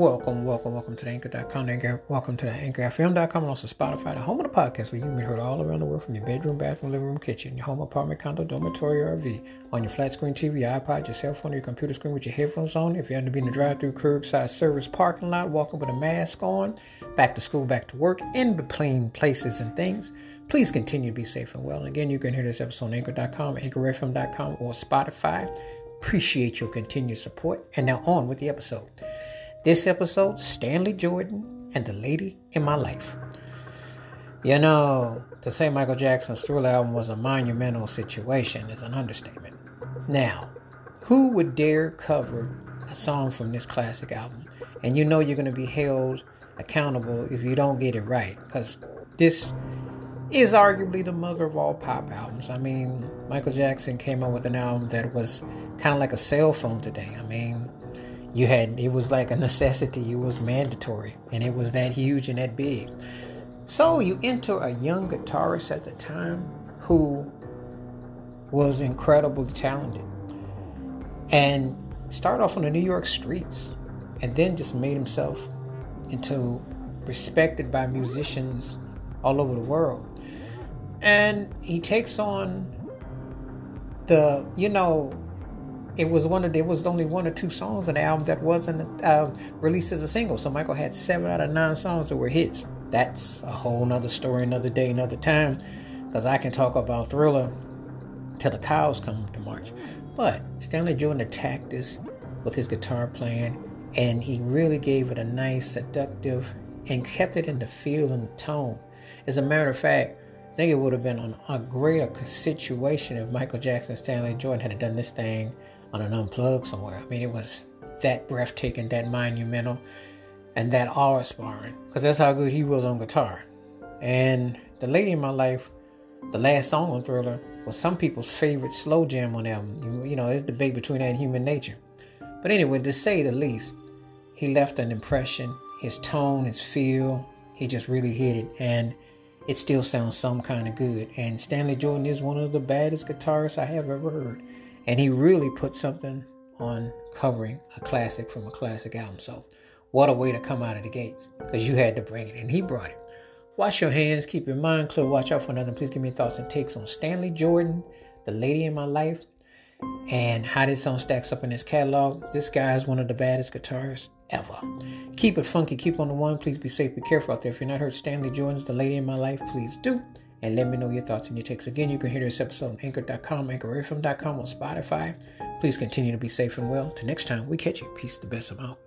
Welcome, welcome, welcome to the Anchor.com, Anchor, welcome to the AnchorFM.com, and also Spotify, the home of the podcast where you can be heard all around the world from your bedroom, bathroom, living room, kitchen, your home, apartment, condo, dormitory, or RV, on your flat screen TV, iPod, your cell phone, your computer screen with your headphones on. If you happen to be in the drive-through curbside service parking lot, walking with a mask on, back to school, back to work, in between places and things, please continue to be safe and well. And again, you can hear this episode on Anchor.com, AnchorFM.com, or Spotify. Appreciate your continued support. And now on with the episode. This episode, Stanley Jordan and the lady in my life. You know, to say Michael Jackson's Thriller album was a monumental situation is an understatement. Now, who would dare cover a song from this classic album? And you know you're going to be held accountable if you don't get it right, because this is arguably the mother of all pop albums. I mean, Michael Jackson came out with an album that was kind of like a cell phone today. I mean, you had it was like a necessity, it was mandatory, and it was that huge and that big. So you enter a young guitarist at the time who was incredibly talented and start off on the New York streets and then just made himself into respected by musicians all over the world. And he takes on the, you know, it was one of there was only one or two songs on the album that wasn't uh, released as a single. So Michael had seven out of nine songs that were hits. That's a whole nother story, another day, another time. Because I can talk about Thriller till the cows come to March. But Stanley Jordan attacked this with his guitar playing, and he really gave it a nice, seductive, and kept it in the feel and the tone. As a matter of fact, I think it would have been a greater situation if Michael Jackson, and Stanley Jordan had done this thing on an unplug somewhere. I mean, it was that breathtaking, that monumental, and that awe-inspiring. Because that's how good he was on guitar. And the lady in my life, the last song on Thriller, was some people's favorite slow jam on the album. You, know, there's debate between that and Human Nature. But anyway, to say the least, he left an impression. His tone, his feel, he just really hit it. And it still sounds some kind of good. And Stanley Jordan is one of the baddest guitarists I have ever heard. And he really put something on covering a classic from a classic album. So, what a way to come out of the gates because you had to bring it, and he brought it. Wash your hands, keep your mind clear, watch out for nothing. Please give me thoughts and takes on Stanley Jordan, the lady in my life, and how this song stacks up in his catalog. This guy is one of the baddest guitarists ever. Keep it funky, keep on the one. Please be safe, be careful out there. If you're not heard Stanley Jordan's The Lady in My Life, please do and let me know your thoughts and your takes. Again, you can hear this episode on anchor.com, anchorfm.com, on Spotify. Please continue to be safe and well. Till next time, we catch you. Peace the best. I'm out.